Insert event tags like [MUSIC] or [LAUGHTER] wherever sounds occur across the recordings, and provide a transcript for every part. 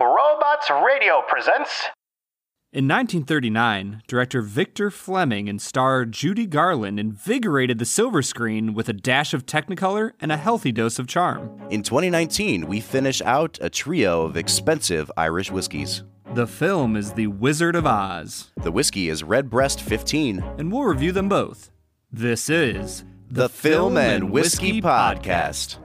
Robots Radio presents. In 1939, director Victor Fleming and star Judy Garland invigorated the silver screen with a dash of Technicolor and a healthy dose of charm. In 2019, we finish out a trio of expensive Irish whiskeys. The film is The Wizard of Oz, The whiskey is Redbreast 15, and we'll review them both. This is the Film and Whiskey Podcast.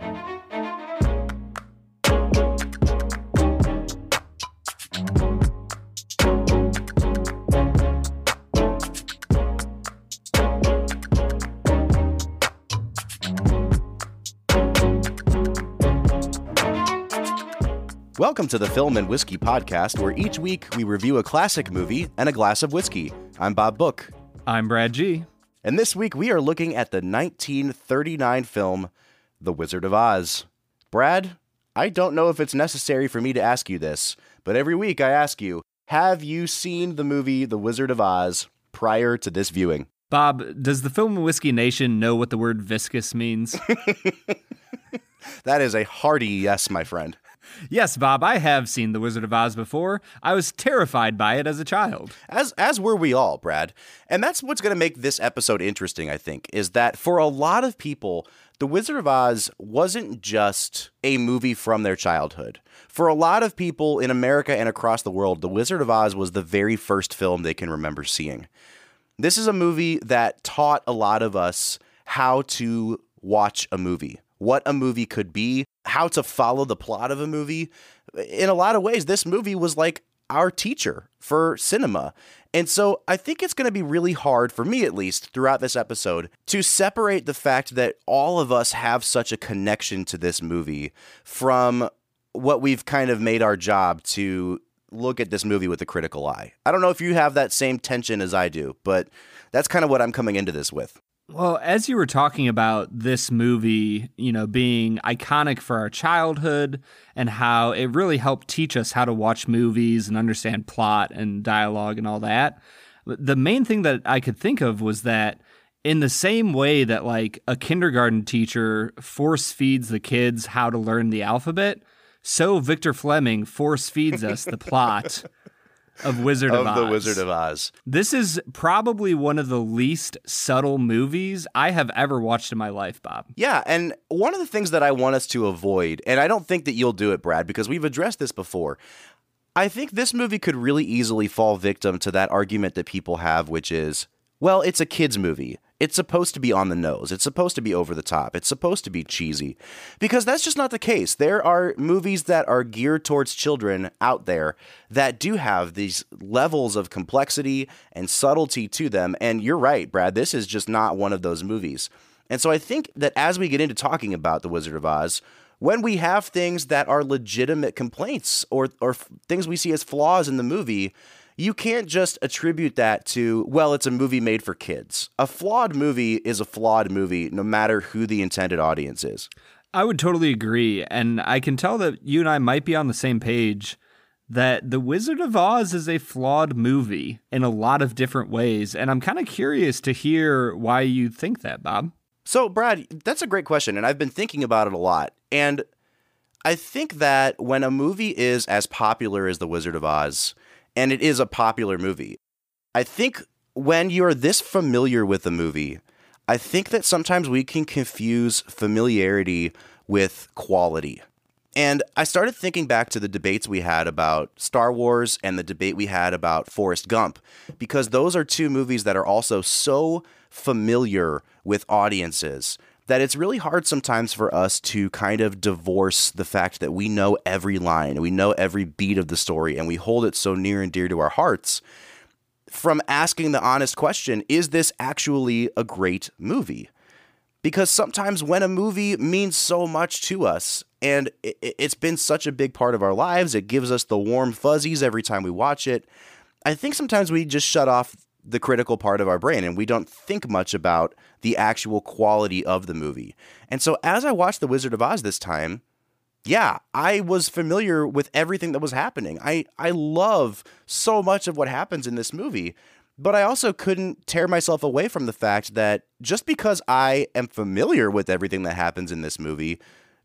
Welcome to the Film and Whiskey Podcast, where each week we review a classic movie and a glass of whiskey. I'm Bob Book, I'm Brad G. and this week we are looking at the 1939 film The Wizard of Oz. Brad, I don't know if it's necessary for me to ask you this, but every week I ask you, have you seen the movie The Wizard of Oz prior to this viewing? Bob, does the Film and Whiskey Nation know what the word viscous means? [LAUGHS] That is a hearty yes, my friend. Yes, Bob, I have seen The Wizard of Oz before. I was terrified by it as a child. As as were we all, Brad. And that's what's going to make this episode interesting, I think, is that for a lot of people, The Wizard of Oz wasn't just a movie from their childhood. For a lot of people in America and across the world, The Wizard of Oz was the very first film they can remember seeing. This is a movie that taught a lot of us how to watch a movie, what a movie could be, how to follow the plot of a movie. In a lot of ways, this movie was like our teacher for cinema. And so I think it's going to be really hard, for me at least, throughout this episode, to separate the fact that all of us have such a connection to this movie from what we've kind of made our job to look at this movie with a critical eye. I don't know if you have that same tension as I do, but that's kind of what I'm coming into this with. Well, as you were talking about this movie, you know, being iconic for our childhood and how it really helped teach us how to watch movies and understand plot and dialogue and all that, the main thing that I could think of was that in the same way that like a kindergarten teacher force feeds the kids how to learn the alphabet, so Victor Fleming force feeds us the plot [LAUGHS] of Wizard of, Of the. Wizard of Oz. This is probably one of the least subtle movies I have ever watched in my life, Bob. Yeah, and one of the things that I want us to avoid, and I don't think that you'll do it, Brad, because we've addressed this before. I think this movie could really easily fall victim to that argument that people have, which is, well, it's a kids' movie. It's supposed to be on the nose. It's supposed to be over the top. It's supposed to be cheesy. Because that's just not the case. There are movies that are geared towards children out there that do have these levels of complexity and subtlety to them. And you're right, Brad, this is just not one of those movies. And so I think that as we get into talking about The Wizard of Oz, when we have things that are legitimate complaints or, or things we see as flaws in the movie, you can't just attribute that to, well, it's a movie made for kids. A flawed movie is a flawed movie, no matter who the intended audience is. I would totally agree. And I can tell that you and I might be on the same page that The Wizard of Oz is a flawed movie in a lot of different ways. And I'm kind of curious to hear why you think that, Bob. So, Brad, that's a great question, and I've been thinking about it a lot. And I think that when a movie is as popular as The Wizard of Oz, and it is a popular movie, I think when you're this familiar with a movie, I think that sometimes we can confuse familiarity with quality. And I started thinking back to the debates we had about Star Wars and the debate we had about Forrest Gump, because those are two movies that are also so familiar with audiences that it's really hard sometimes for us to kind of divorce the fact that we know every line, we know every beat of the story, and we hold it so near and dear to our hearts from asking the honest question is this actually a great movie? Because sometimes when a movie means so much to us and it, it's been such a big part of our lives, it gives us the warm fuzzies every time we watch it. I think sometimes we just shut off the critical part of our brain and we don't think much about the actual quality of the movie. And so as I watched The Wizard of Oz this time, yeah, I was familiar with everything that was happening. I, I love so much of what happens in this movie, but I also couldn't tear myself away from the fact that just because I am familiar with everything that happens in this movie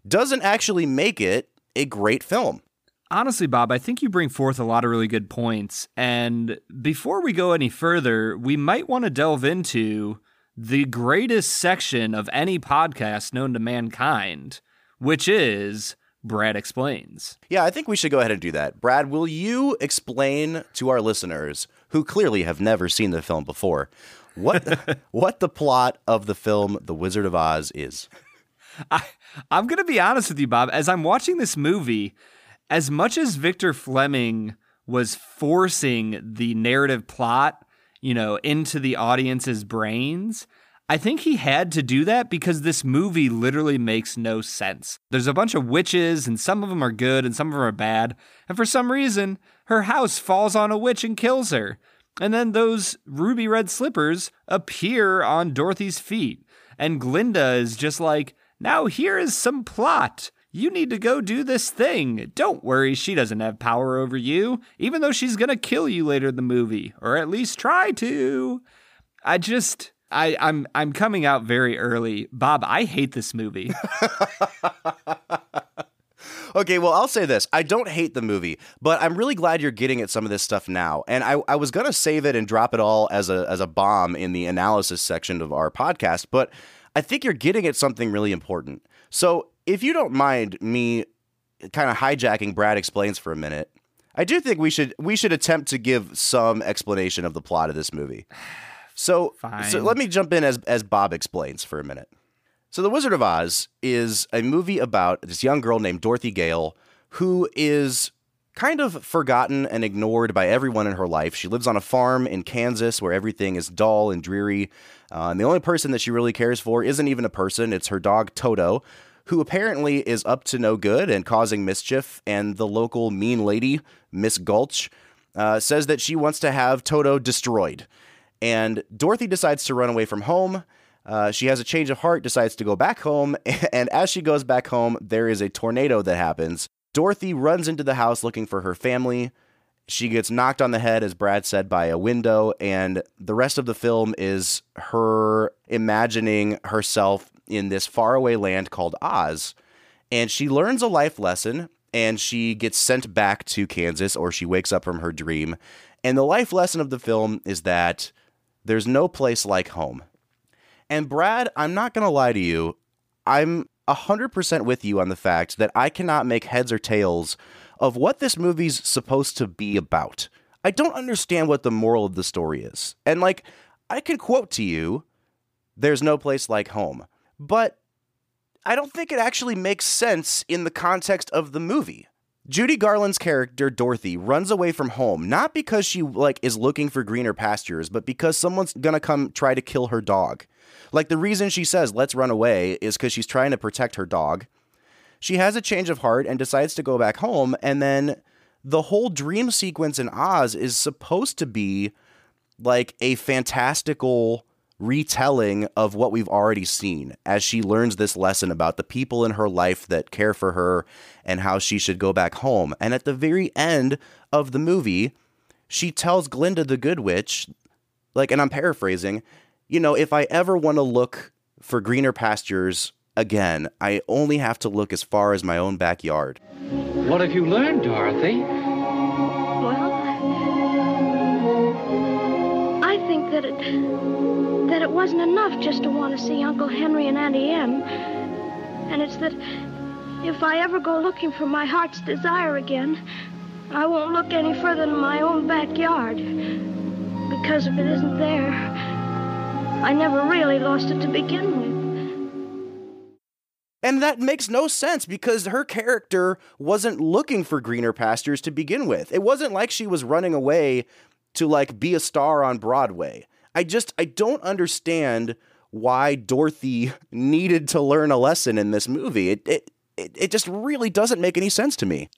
doesn't actually make it a great film. Honestly, Bob, I think you bring forth a lot of really good points. And before we go any further, we might want to delve into the greatest section of any podcast known to mankind, which is Brad Explains. Yeah, I think we should go ahead and do that. Brad, will you explain to our listeners who clearly have never seen the film before what [LAUGHS] what the plot of the film The Wizard of Oz is? I, I'm going to be honest with you, Bob. As I'm watching this movie, as much as Victor Fleming was forcing the narrative plot, you know, into the audience's brains, I think he had to do that because this movie literally makes no sense. There's a bunch of witches, and some of them are good and some of them are bad. And for some reason, her house falls on a witch and kills her. And then those ruby red slippers appear on Dorothy's feet. And Glinda is just like, now here is some plot. You need to go do this thing. Don't worry, she doesn't have power over you, even though she's gonna kill you later in the movie, or at least try to. I just. I, I'm I'm coming out very early. Bob, I hate this movie. [LAUGHS] okay, well, I'll say this. I don't hate the movie, but I'm really glad you're getting at some of this stuff now. And I, I was gonna save it and drop it all as a as a bomb in the analysis section of our podcast, but I think you're getting at something really important. So if you don't mind me kind of hijacking Brad explains for a minute, I do think we should we should attempt to give some explanation of the plot of this movie. [SIGHS] So, so let me jump in as as Bob explains for a minute. So, The Wizard of Oz is a movie about this young girl named Dorothy Gale who is kind of forgotten and ignored by everyone in her life. She lives on a farm in Kansas where everything is dull and dreary. Uh, and the only person that she really cares for isn't even a person, it's her dog Toto, who apparently is up to no good and causing mischief. And the local mean lady, Miss Gulch, uh, says that she wants to have Toto destroyed. And Dorothy decides to run away from home. Uh, she has a change of heart, decides to go back home, [LAUGHS] and as she goes back home, there is a tornado that happens. Dorothy runs into the house looking for her family. She gets knocked on the head, as Brad said, by a window, and the rest of the film is her imagining herself in this faraway land called Oz. And she learns a life lesson and she gets sent back to Kansas, or she wakes up from her dream. And the life lesson of the film is that there's no place like home. And Brad, I'm not going to lie to you. I'm 100% with you on the fact that I cannot make heads or tails of what this movie's supposed to be about. I don't understand what the moral of the story is. And like, I can quote to you, there's no place like home. But I don't think it actually makes sense in the context of the movie. Judy Garland's character Dorothy runs away from home not because she like is looking for greener pastures, but because someone's going to come try to kill her dog. Like the reason she says let's run away is cuz she's trying to protect her dog. She has a change of heart and decides to go back home and then the whole dream sequence in Oz is supposed to be like a fantastical retelling of what we've already seen as she learns this lesson about the people in her life that care for her and how she should go back home. And at the very end of the movie, she tells Glinda the Good Witch, like, and I'm paraphrasing, you know, if I ever want to look for greener pastures again, I only have to look as far as my own backyard. What have you learned, Dorothy? Wasn't enough just to want to see Uncle Henry and Auntie Em. And it's that if I ever go looking for my heart's desire again, I won't look any further than my own backyard. Because if it isn't there, I never really lost it to begin with. And that makes no sense because her character wasn't looking for greener pastures to begin with. It wasn't like she was running away to like be a star on Broadway. I just I don't understand why Dorothy [LAUGHS] needed to learn a lesson in this movie. It it it, it just really doesn't make any sense to me.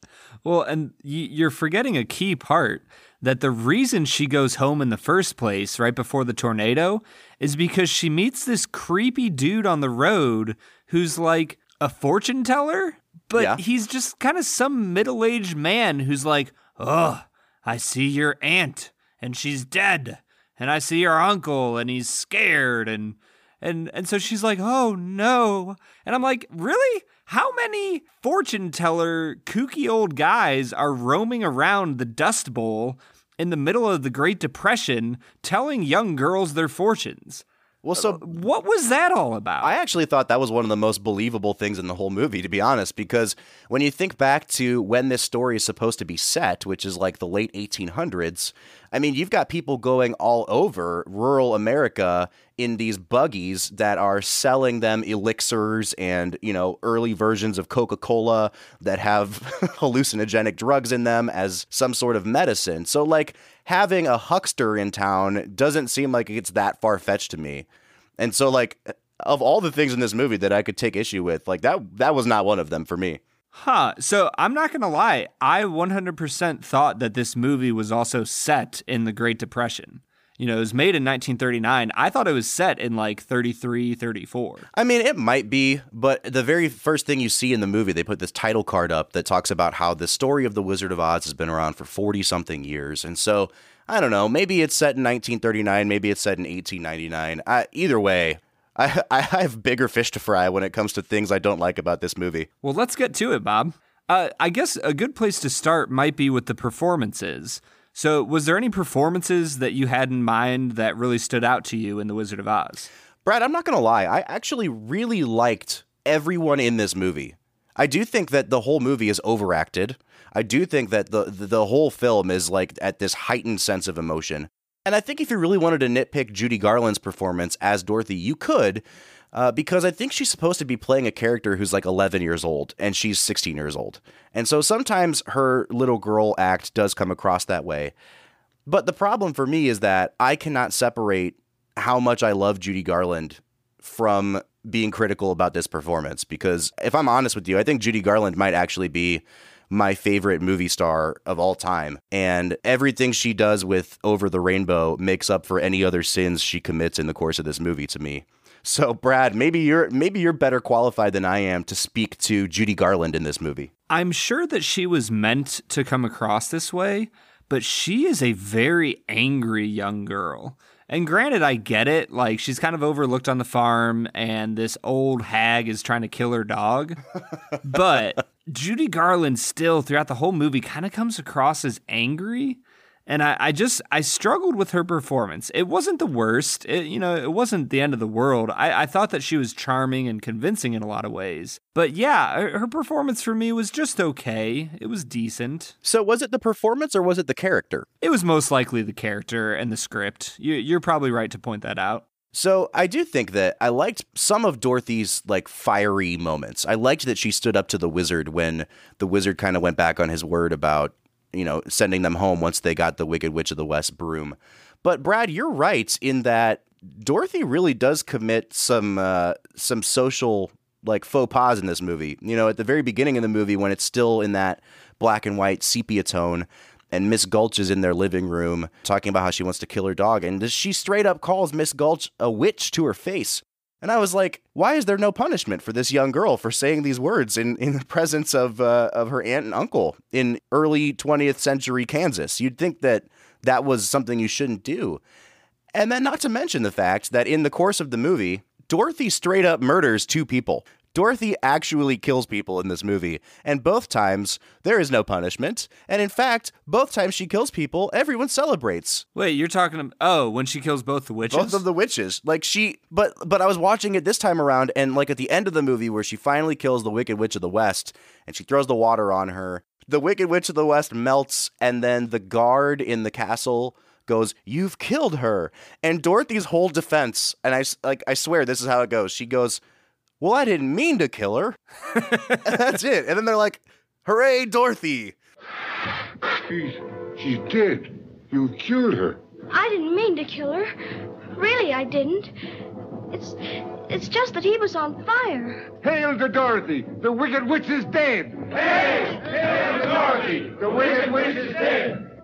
Well, and you're forgetting a key part that the reason she goes home in the first place, right before the tornado, is because she meets this creepy dude on the road who's like a fortune teller, but yeah. he's just kind of some middle aged man who's like, Oh, I see your aunt, and she's dead. And I see your uncle, and he's scared. And and and so she's like, "Oh no!" And I'm like, "Really? How many fortune teller, kooky old guys are roaming around the Dust Bowl in the middle of the Great Depression telling young girls their fortunes? Well, so uh, What was that all about? I actually thought that was one of the most believable things in the whole movie, to be honest, because when you think back to when this story is supposed to be set, which is like the late 1800s, I mean, you've got people going all over rural America in these buggies that are selling them elixirs and, you know, early versions of Coca Cola that have [LAUGHS] hallucinogenic drugs in them as some sort of medicine. So, like, having a huckster in town doesn't seem like it's that far fetched to me. And so, like, of all the things in this movie that I could take issue with, like that that was not one of them for me. Huh. So I'm not going to lie. I 100% thought that this movie was also set in the Great Depression. You know, it was made in 1939. I thought it was set in like 33, 34. I mean, it might be, but the very first thing you see in the movie, they put this title card up that talks about how the story of the Wizard of Oz has been around for 40 something years. And so, I don't know, maybe it's set in 1939, maybe it's set in 1899. I, either way, I, [LAUGHS] I have bigger fish to fry when it comes to things I don't like about this movie. Well, let's get to it, Bob. Uh, I guess a good place to start might be with the performances. So, was there any performances that you had in mind that really stood out to you in The Wizard of Oz? Brad, I'm not going to lie. I actually really liked everyone in this movie. I do think that the whole movie is overacted. I do think that the, the the whole film is like at this heightened sense of emotion. And I think if you really wanted to nitpick Judy Garland's performance as Dorothy, you could, uh, because I think she's supposed to be playing a character who's like 11 years old and she's 16 years old. And so sometimes her little girl act does come across that way. But the problem for me is that I cannot separate how much I love Judy Garland from being critical about this performance because if I'm honest with you, I think Judy Garland might actually be my favorite movie star of all time. And everything she does with Over the Rainbow makes up for any other sins she commits in the course of this movie to me. So Brad, maybe you're maybe you're better qualified than I am to speak to Judy Garland in this movie. I'm sure that she was meant to come across this way, but she is a very angry young girl. And granted, I get it. Like, she's kind of overlooked on the farm, and this old hag is trying to kill her dog. [LAUGHS] but Judy Garland still, throughout the whole movie, kind of comes across as angry. And I, I just I struggled with her performance. It wasn't the worst. It, you know, it wasn't the end of the world. I, I thought that she was charming and convincing in a lot of ways. But yeah, her, her performance for me was just okay. It was decent. So was it the performance or was it the character? It was most likely the character and the script. You, you're probably right to point that out. So I do think that I liked some of Dorothy's like fiery moments. I liked that she stood up to the wizard when the wizard kind of went back on his word about, you know, sending them home once they got the Wicked Witch of the West broom. But Brad, you're right in that Dorothy really does commit some uh, some social like faux pas in this movie. You know, at the very beginning of the movie when it's still in that black and white sepia tone, and Miss Gulch is in their living room talking about how she wants to kill her dog, and she straight up calls Miss Gulch a witch to her face. And I was like, why is there no punishment for this young girl for saying these words in, in the presence of uh, of her aunt and uncle in early 20th century Kansas? You'd think that that was something you shouldn't do. And then, not to mention the fact that in the course of the movie, Dorothy straight up murders two people. Dorothy actually kills people in this movie, and both times there is no punishment. And in fact, both times she kills people, everyone celebrates. Wait, you're talking about oh, when she kills both the witches? Both of the witches. Like she but but I was watching it this time around and like at the end of the movie where she finally kills the Wicked Witch of the West and she throws the water on her. The Wicked Witch of the West melts and then the guard in the castle goes, "You've killed her." And Dorothy's whole defense, and I like I swear this is how it goes. She goes, "Well, I didn't mean to kill her." and [LAUGHS] that's it. And then they're like, "Hooray, Dorothy!" She's, she's dead. You killed her. I didn't mean to kill her. Really, I didn't. It's it's just that he was on fire. Hail to Dorothy! The Wicked Witch is dead! Hail! Hail to Dorothy! The Wicked Witch is dead!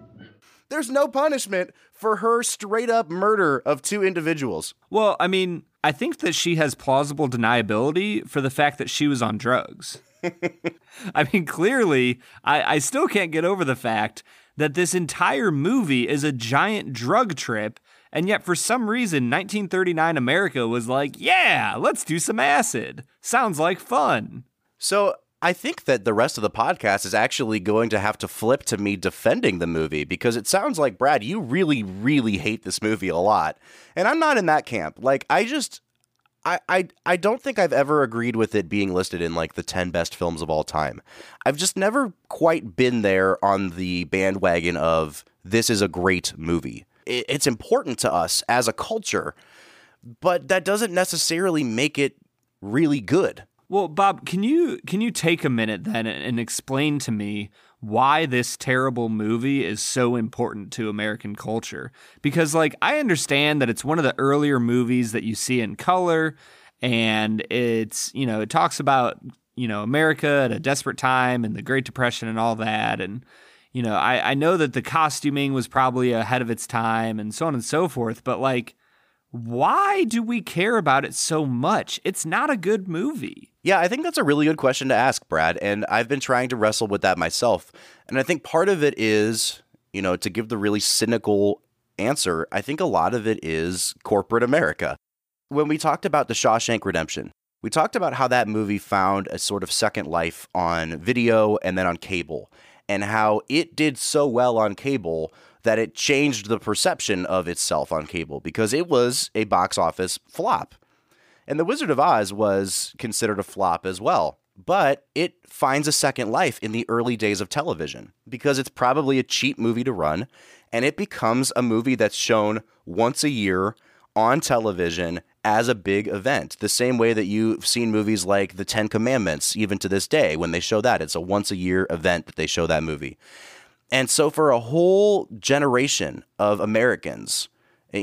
There's no punishment for her straight up murder of two individuals. Well, I mean, I think that she has plausible deniability for the fact that she was on drugs. [LAUGHS] I mean, clearly, I, I still can't get over the fact that this entire movie is a giant drug trip, and yet for some reason, 1939 America was like, yeah, let's do some acid. Sounds like fun. So I think that the rest of the podcast is actually going to have to flip to me defending the movie because it sounds like, Brad, you really, really hate this movie a lot. And I'm not in that camp. Like, I just. I, I, I don't think I've ever agreed with it being listed in like the 10 best films of all time. I've just never quite been there on the bandwagon of this is a great movie. It, it's important to us as a culture, but that doesn't necessarily make it really good. Well, Bob, can you can you take a minute then and explain to me why this terrible movie is so important to American culture? Because like I understand that it's one of the earlier movies that you see in color and it's, you know, it talks about, you know, America at a desperate time and the Great Depression and all that and you know, I, I know that the costuming was probably ahead of its time and so on and so forth, but like why do we care about it so much? It's not a good movie. Yeah, I think that's a really good question to ask, Brad. And I've been trying to wrestle with that myself. And I think part of it is, you know, to give the really cynical answer, I think a lot of it is corporate America. When we talked about The Shawshank Redemption, we talked about how that movie found a sort of second life on video and then on cable, and how it did so well on cable that it changed the perception of itself on cable because it was a box office flop. And The Wizard of Oz was considered a flop as well. But it finds a second life in the early days of television because it's probably a cheap movie to run and it becomes a movie that's shown once a year on television as a big event. The same way that you've seen movies like The Ten Commandments, even to this day, when they show that, it's a once a year event that they show that movie. And so for a whole generation of Americans,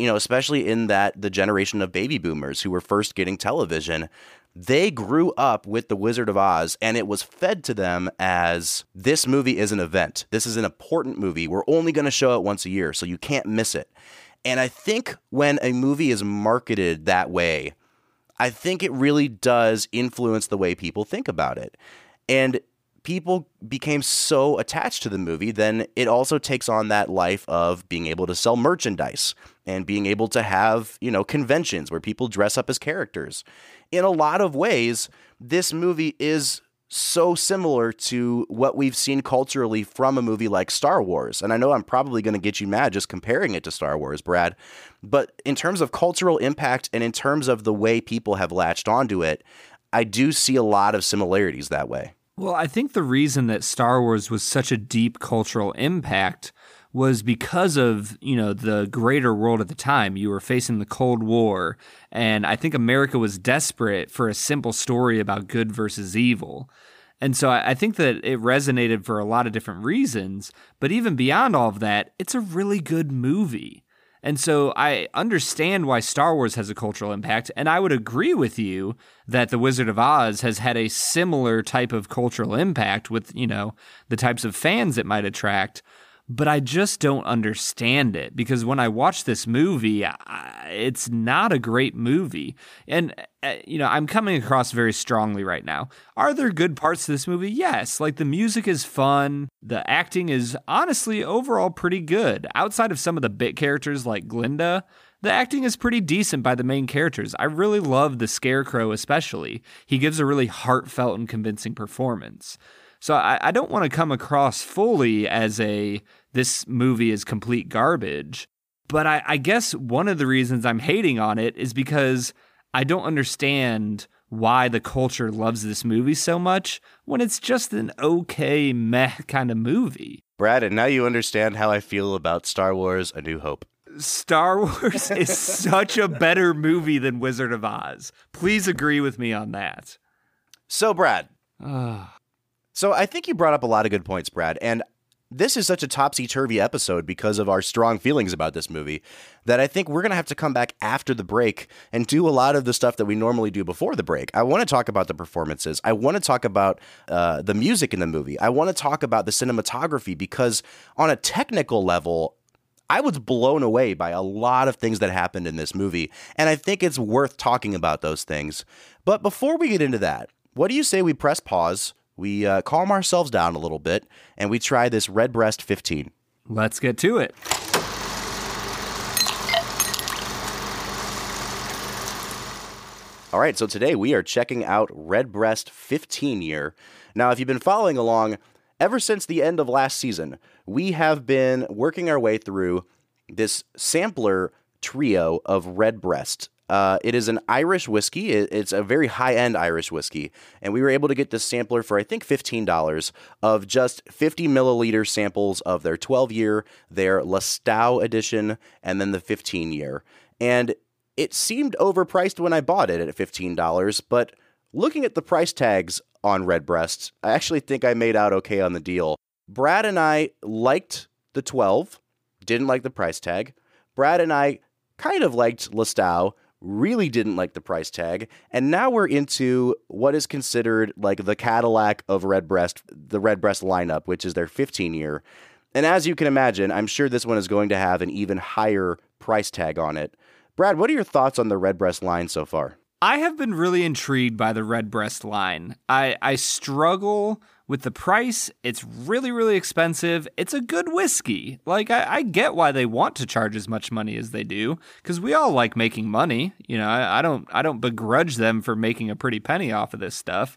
you know, especially in that the generation of baby boomers who were first getting television, they grew up with The Wizard of Oz and it was fed to them as this movie is an event. This is an important movie. We're only going to show it once a year, so you can't miss it. And I think when a movie is marketed that way, I think it really does influence the way people think about it. And people became so attached to the movie, then it also takes on that life of being able to sell merchandise and being able to have, you know, conventions where people dress up as characters. In a lot of ways, this movie is so similar to what we've seen culturally from a movie like Star Wars. And I know I'm probably going to get you mad just comparing it to Star Wars, Brad. But in terms of cultural impact and in terms of the way people have latched onto it, I do see a lot of similarities that way. Well, I think the reason that Star Wars was such a deep cultural impact was because of, you know, the greater world at the time. You were facing the Cold War, and I think America was desperate for a simple story about good versus evil. And so I think that it resonated for a lot of different reasons, but even beyond all of that, it's a really good movie. And so I understand why Star Wars has a cultural impact. And I would agree with you that The Wizard of Oz has had a similar type of cultural impact with, you know, the types of fans it might attract but I just don't understand it because when I watch this movie, I, it's not a great movie. And, uh, you know, I'm coming across very strongly right now. Are there good parts to this movie? Yes. Like the music is fun, the acting is honestly overall pretty good. Outside of some of the bit characters like Glinda, the acting is pretty decent by the main characters. I really love the Scarecrow, especially. He gives a really heartfelt and convincing performance. So I, I don't want to come across fully as a this movie is complete garbage. But I, I guess one of the reasons I'm hating on it is because I don't understand why the culture loves this movie so much when it's just an okay meh kind of movie. Brad, and now you understand how I feel about Star Wars A New Hope. Star Wars is [LAUGHS] such a better movie than Wizard of Oz. Please agree with me on that. So, Brad, so I think you brought up a lot of good points, Brad. And this is such a topsy turvy episode because of our strong feelings about this movie that I think we're going to have to come back after the break and do a lot of the stuff that we normally do before the break. I want to talk about the performances. I want to talk about uh, the music in the movie. I want to talk about the cinematography because, on a technical level, I was blown away by a lot of things that happened in this movie. And I think it's worth talking about those things. But before we get into that, what do you say we press pause? We uh, calm ourselves down a little bit and we try this Redbreast 15. Let's get to it. All right, so today we are checking out Redbreast 15 year. Now, if you've been following along, ever since the end of last season, we have been working our way through this sampler trio of Redbreast. Uh, it is an Irish whiskey. It- It's a very high end Irish whiskey. And we were able to get this sampler for, I think, $15 of just 50 milliliter samples of their 12 year, their Lustau edition, and then the 15 year. And it seemed overpriced when I bought it at $15, but looking at the price tags on Redbreast, I actually think I made out okay on the deal. Brad and I liked the 12, didn't like the price tag. Brad and I kind of liked Lustau, really didn't like the price tag. And now we're into what is considered like the Cadillac of Redbreast, the Redbreast lineup, which is their 15 year. And as you can imagine, I'm sure this one is going to have an even higher price tag on it. Brad, what are your thoughts on the Redbreast line so far? I have been really intrigued by the Redbreast line. I, I struggle with the price. It's really, really expensive. It's a good whiskey. Like, I, I get why they want to charge as much money as they do, because we all like making money. You know, I, I don't I don't begrudge them for making a pretty penny off of this stuff.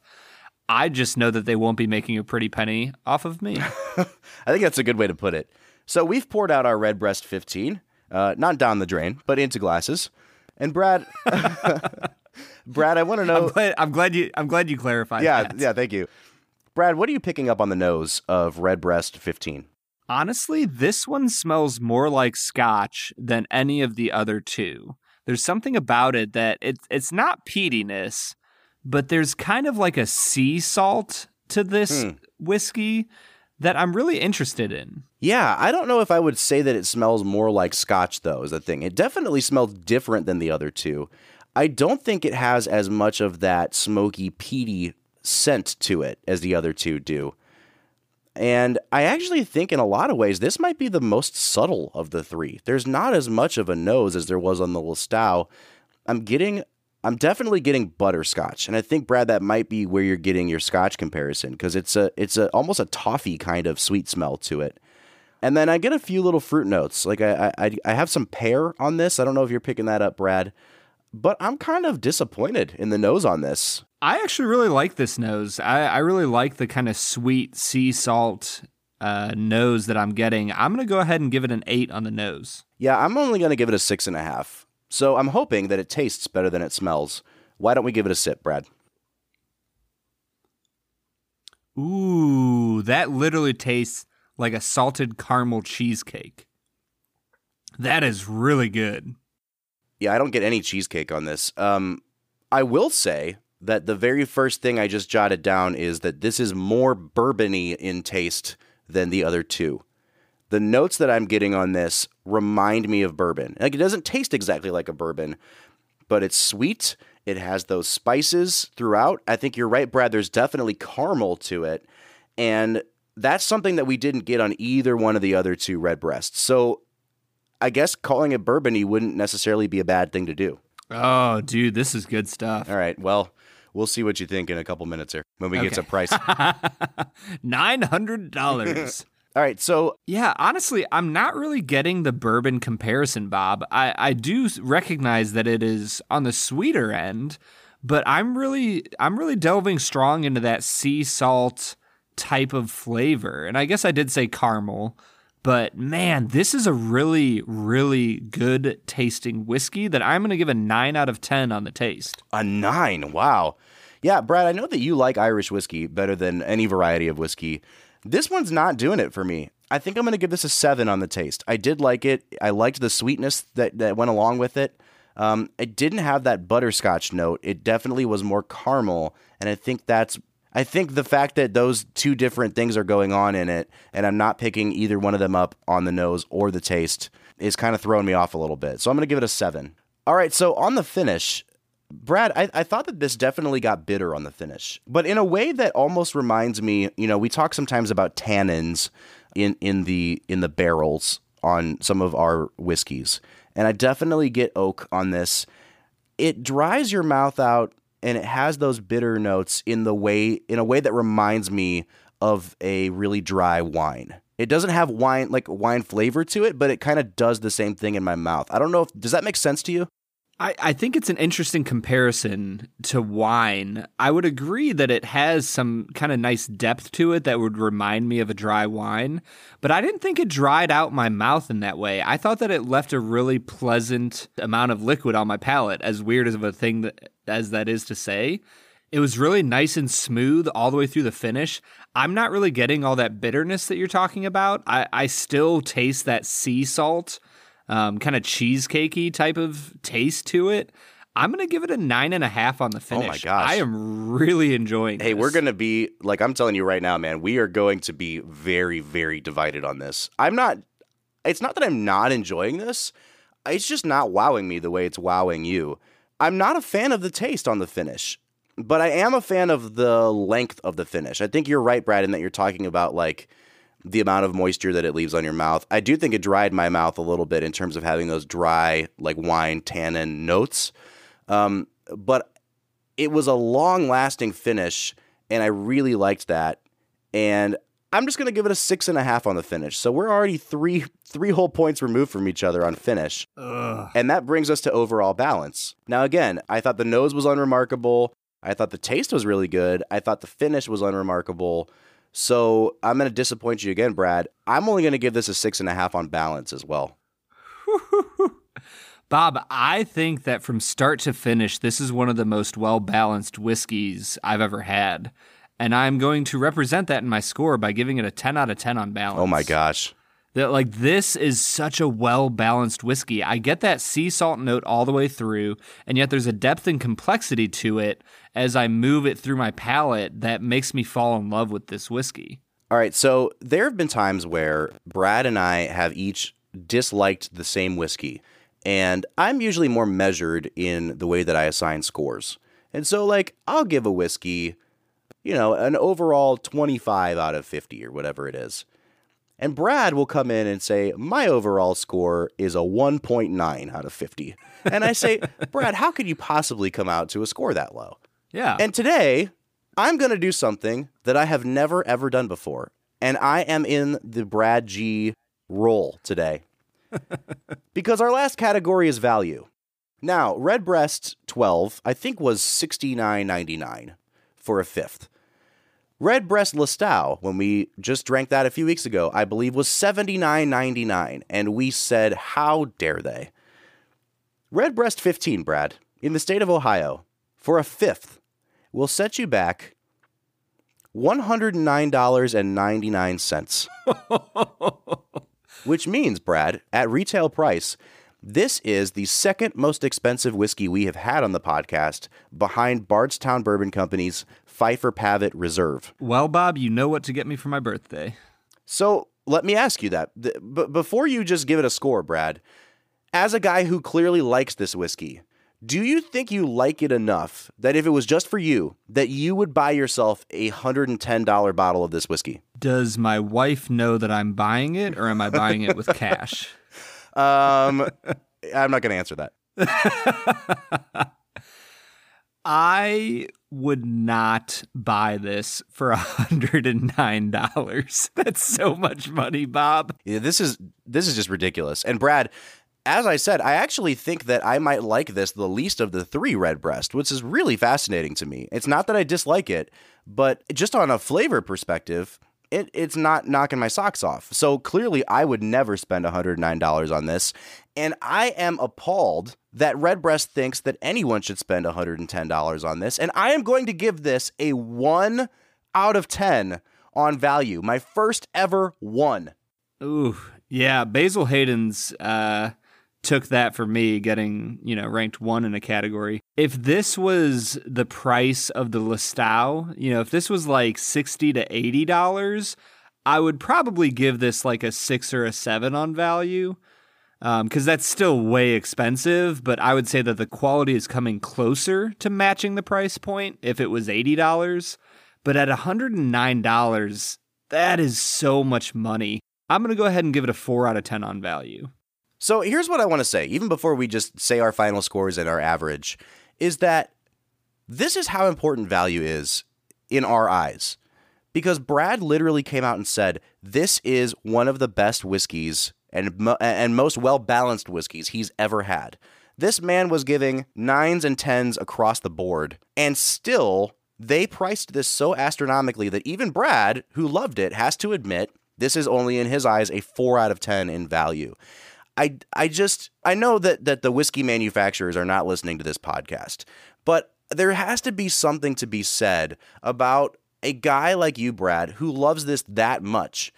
I just know that they won't be making a pretty penny off of me. [LAUGHS] I think that's a good way to put it. So we've poured out our Redbreast 15, uh, not down the drain, but into glasses. And Brad, [LAUGHS] Brad, I want to [LAUGHS] know. I'm glad, I'm glad you I'm glad you clarified yeah, that. yeah, thank you. Brad, what are you picking up on the nose of Redbreast 15? Honestly, this one smells more like scotch than any of the other two. There's something about it that it's it's not peatiness, but there's kind of like a sea salt to this Hmm. whiskey that I'm really interested in. Yeah, I don't know if I would say that it smells more like scotch, though, is the thing. It definitely smells different than the other two. I don't think it has as much of that smoky, peaty scent to it as the other two do. And I actually think, in a lot of ways, this might be the most subtle of the three. There's not as much of a nose as there was on the Lustau. I'm getting, I'm definitely getting butterscotch, and I think Brad, that might be where you're getting your Scotch comparison because it's a, it's a almost a toffee kind of sweet smell to it. And then I get a few little fruit notes. Like I, I, I have some pear on this. I don't know if you're picking that up, Brad, but I'm kind of disappointed in the nose on this. I actually really like this nose. I, I really like the kind of sweet sea salt uh, nose that I'm getting. I'm going to go ahead and give it an eight on the nose. Yeah, I'm only going to give it a six and a half. So I'm hoping that it tastes better than it smells. Why don't we give it a sip, Brad? Ooh, that literally tastes like a salted caramel cheesecake. That is really good. Yeah, I don't get any cheesecake on this. Um, I will say that the very first thing I just jotted down is that this is more bourbony in taste than the other two. The notes that I'm getting on this remind me of bourbon. Like it doesn't taste exactly like a bourbon, but it's sweet. It has those spices throughout. I think you're right, Brad. There's definitely caramel to it. And that's something that we didn't get on either one of the other two red breasts. So I guess calling it bourbony wouldn't necessarily be a bad thing to do. Oh, dude, this is good stuff. All right. Well, we'll see what you think in a couple minutes here when we get to price. [LAUGHS] Nine hundred dollars. [LAUGHS] All right. So yeah, honestly, I'm not really getting the bourbon comparison, Bob. I I do recognize that it is on the sweeter end, but I'm really I'm really delving strong into that sea salt type of flavor. And I guess I did say caramel, but man, this is a really really good tasting whiskey that I'm going to give a 9 out of 10 on the taste. a nine. Wow. Yeah, Brad, I know that you like Irish whiskey better than any variety of whiskey. This one's not doing it for me. I think I'm going to give this a seven on the taste. I did like it. I liked the sweetness that, that went along with it. Um, it didn't have that butterscotch note. It definitely was more caramel, and I think that's. I think the fact that those two different things are going on in it, and I'm not picking either one of them up on the nose or the taste, is kind of throwing me off a little bit. So I'm going to give it a seven. All right, so on the finish, Brad, I, I thought that this definitely got bitter on the finish, but in a way that almost reminds me. You know, we talk sometimes about tannins in in the in the barrels on some of our whiskeys, and I definitely get oak on this. It dries your mouth out, and it has those bitter notes in the way in a way that reminds me of a really dry wine. It doesn't have wine like wine flavor to it, but it kind of does the same thing in my mouth. I don't know if does that make sense to you? I, I think it's an interesting comparison to wine. I would agree that it has some kind of nice depth to it that would remind me of a dry wine, but I didn't think it dried out my mouth in that way. I thought that it left a really pleasant amount of liquid on my palate, as weird as of a thing that, as that is to say. It was really nice and smooth all the way through the finish. I'm not really getting all that bitterness that you're talking about. I, I still taste that sea salt um, kind of cheesecakey type of taste to it. I'm gonna give it a nine and a half on the finish. Oh my gosh. I am really enjoying. Hey, this. we're going to be, like, I'm telling you right now, man, we are going to be very, very divided on this. I'm not, it's not that I'm not enjoying this, it's just not wowing me the way it's wowing you. I'm not a fan of the taste on the finish, but I am a fan of the length of the finish. I think you're right, Brad, in that you're talking about, like, the amount of moisture that it leaves on your mouth. I do think it dried my mouth a little bit in terms of having those dry, like wine tannin notes. Um, but it was a long lasting finish, and I really liked that. And I'm just gonna give it a six and a half on the finish. So we're already three three whole points removed from each other on finish. And that brings us to overall balance. Now again, I thought the nose was unremarkable. I thought the taste was really good. I thought the finish was unremarkable. So I'm gonna disappoint you again, Brad. I'm only gonna give this a six and a half on balance as well. [LAUGHS] Bob, I think that from start to finish, this is one of the most well balanced whiskeys I've ever had. And I'm going to represent that in my score by giving it a 10 out of 10 on balance. Oh my gosh. That like this is such a well balanced whiskey. I get that sea salt note all the way through, and yet there's a depth and complexity to it as I move it through my palate that makes me fall in love with this whiskey. All right, so there have been times where Brad and I have each disliked the same whiskey, and I'm usually more measured in the way that I assign scores. And so, like, I'll give a whiskey, you know, an overall 25 out of 50 or whatever it is. And Brad will come in and say, My overall score is a 1.9 out of 50. And I say, [LAUGHS] Brad, how could you possibly come out to a score that low? Yeah. And today, I'm going to do something that I have never ever done before. And I am in the Brad G role today. [LAUGHS] because our last category is value. Now, Redbreast 12, I think was $69.99 for a fifth. Redbreast Lustau, when we just drank that a few weeks ago, I believe was $79.99. And we said, how dare they? Redbreast 15, Brad, in the state of Ohio, for a fifth, will set you back $109.99. [LAUGHS] Which means, Brad, at retail price, this is the second most expensive whiskey we have had on the podcast behind Bardstown Bourbon Company's Phifer Pavitt Reserve. well, Bob, you know what to get me for my birthday. So let me ask you that. But before you just give it a score, Brad, as a guy who clearly likes this whiskey, do you think you like it enough that if it was just for you, that you would buy yourself a $110 bottle of this whiskey? Does my wife know that I'm buying it or am I buying it with [LAUGHS] cash? Um, [LAUGHS] I'm not going to answer that. I would not buy this for $109. [LAUGHS] That's so much money, Bob. Yeah, this is this is just ridiculous. And Brad, as I said, I actually think that I might like this the least of the three Redbreast, which is really fascinating to me. It's not that I dislike it, but just on a flavor perspective, it, it's not knocking my socks off. So clearly, I would never spend $109 on this. And I am appalled that Redbreast thinks that anyone should spend $110 on this. And I am going to give this a 1 out of 10 on value. My first ever one. Ooh, yeah. Basil Hayden's uh, took that for me, getting you know ranked one in a category. If this was the price of the Lustau, you know, if this was like sixty to eighty dollars, I would probably give this like a six or a seven on value. Um, because that's still way expensive, but I would say that the quality is coming closer to matching the price point if it was $80. But at $109, that is so much money. I'm going to go ahead and give it a 4 out of 10 on value. So here's what I want to say, even before we just say our final scores and our average, is that this is how important value is in our eyes. Because Brad literally came out and said, This is one of the best whiskeys and, mo- and most well balanced whiskeys he's ever had. This man was giving nines and tens across the board, and still they priced this so astronomically that even Brad, who loved it, has to admit this is only in his eyes a 4 out of 10 in value. I I just I know that that the whiskey manufacturers are not listening to this podcast, but there has to be something to be said about a guy like you, Brad, who loves this that much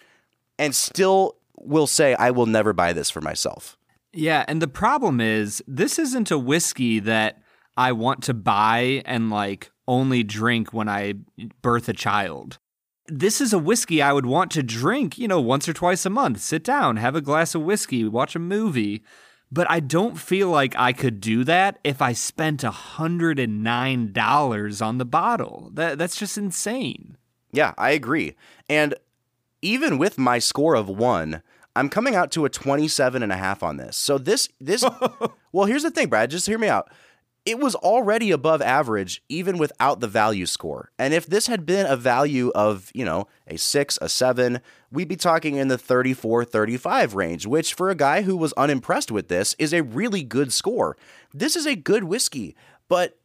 and still will say, I will never buy this for myself. Yeah, and the problem is this isn't a whiskey that I want to buy and like only drink when I birth a child. This is a whiskey I would want to drink, you know, once or twice a month. Sit down, have a glass of whiskey, watch a movie. But I don't feel like I could do that if I spent $109 on the bottle. That, that's just insane. Yeah, I agree. And even with my score of one, I'm coming out to a 27 and a half on this. So this, this, [LAUGHS] well, here's the thing, Brad, just hear me out. It was already above average even without the value score. And if this had been a value of, you know, a six, a seven, we'd be talking in the 34, 35 range, which for a guy who was unimpressed with this is a really good score. This is a good whiskey, but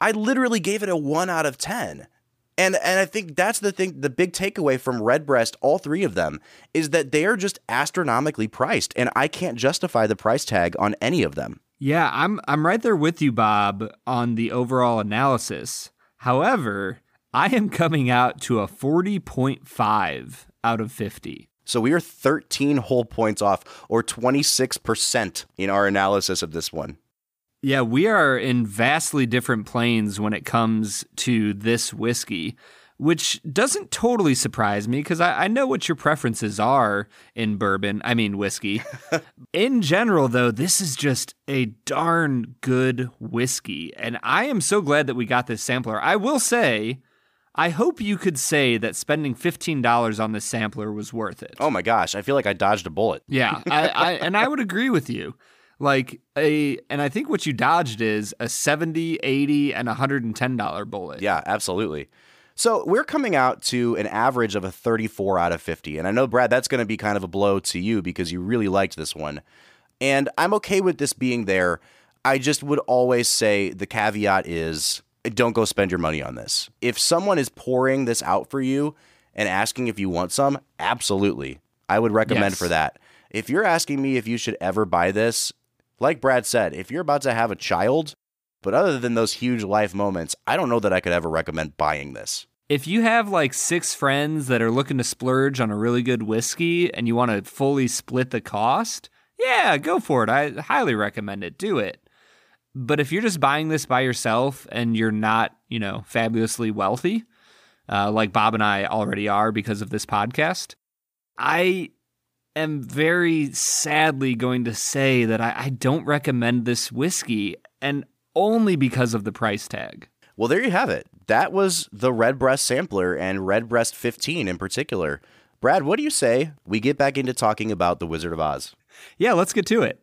I literally gave it a one out of 10. And and I think that's the thing the big takeaway from Redbreast all three of them is that they are just astronomically priced and I can't justify the price tag on any of them. Yeah, I'm I'm right there with you Bob on the overall analysis. However, I am coming out to a 40.5 out of 50. So we are 13 whole points off or 26% in our analysis of this one. Yeah, we are in vastly different planes when it comes to this whiskey, which doesn't totally surprise me because I, I, know what your preferences are in bourbon. I mean, whiskey. [LAUGHS] in general, though, this is just a darn good whiskey. And I am so glad that we got this sampler. I will say, I hope you could say that spending $15 on this sampler was worth it. Oh my gosh, I feel like I dodged a bullet. Yeah, I, I, [LAUGHS] and I would agree with you like a and i think what you dodged is a 70 80 and 110 dollar bullet yeah absolutely so we're coming out to an average of a 34 out of 50 and i know brad that's going to be kind of a blow to you because you really liked this one. And i'm okay with this being there. I just would always say the caveat is don't go spend your money on this. If someone is pouring this out for you and asking if you want some absolutely. I would recommend yes. for that. If you're asking me if you should ever buy this like Brad said, if you're about to have a child, but other than those huge life moments, I don't know that I could ever recommend buying this. If you have like six friends that are looking to splurge on a really good whiskey and you want to fully split the cost, yeah, go for it. I highly recommend it. Do it. But if you're just buying this by yourself and you're not, you know, fabulously wealthy, uh, like Bob and I already are because of this podcast, I am very sadly going to say that I, I don't recommend this whiskey, and only because of the price tag. Well, there you have it. That was the Redbreast sampler and Redbreast 15 in particular. Brad, what do you say we get back into talking about The Wizard of Oz? Yeah, let's get to it.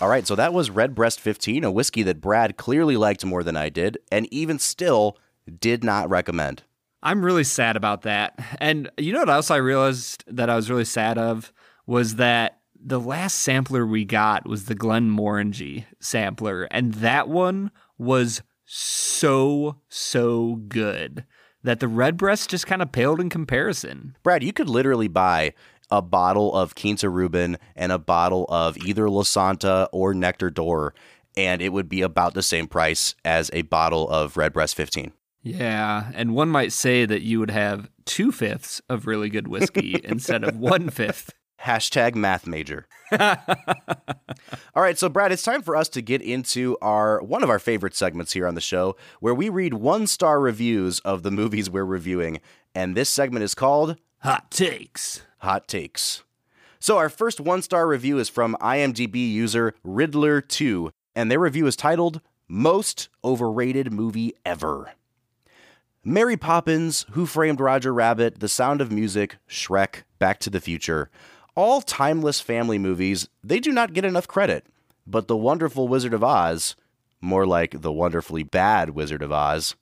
All right, so that was Redbreast 15, a whiskey that Brad clearly liked more than I did, and even still did not recommend. I'm really sad about that. And you know what else I realized that I was really sad of was that the last sampler we got was the Glenmorangie sampler, and that one was so so good that the Redbreast just kind of paled in comparison. Brad, you could literally buy a bottle of Quinta Ruban and a bottle of either Lasanta or Nectar d'Or, and it would be about the same price as a bottle of Redbreast 15. Yeah, and one might say that you would have two fifths of really good whiskey [LAUGHS] instead of one fifth. Hashtag math major. [LAUGHS] All right, so Brad, it's time for us to get into our one of our favorite segments here on the show, where we read one star reviews of the movies we're reviewing, and this segment is called Hot Takes. Hot Takes. So our first one star review is from IMDb user Riddler2, and their review is titled Most Overrated Movie Ever. Mary Poppins, Who Framed Roger Rabbit, The Sound of Music, Shrek, Back to the Future. All timeless family movies, they do not get enough credit. But The Wonderful Wizard of Oz, more like The Wonderfully Bad Wizard of Oz,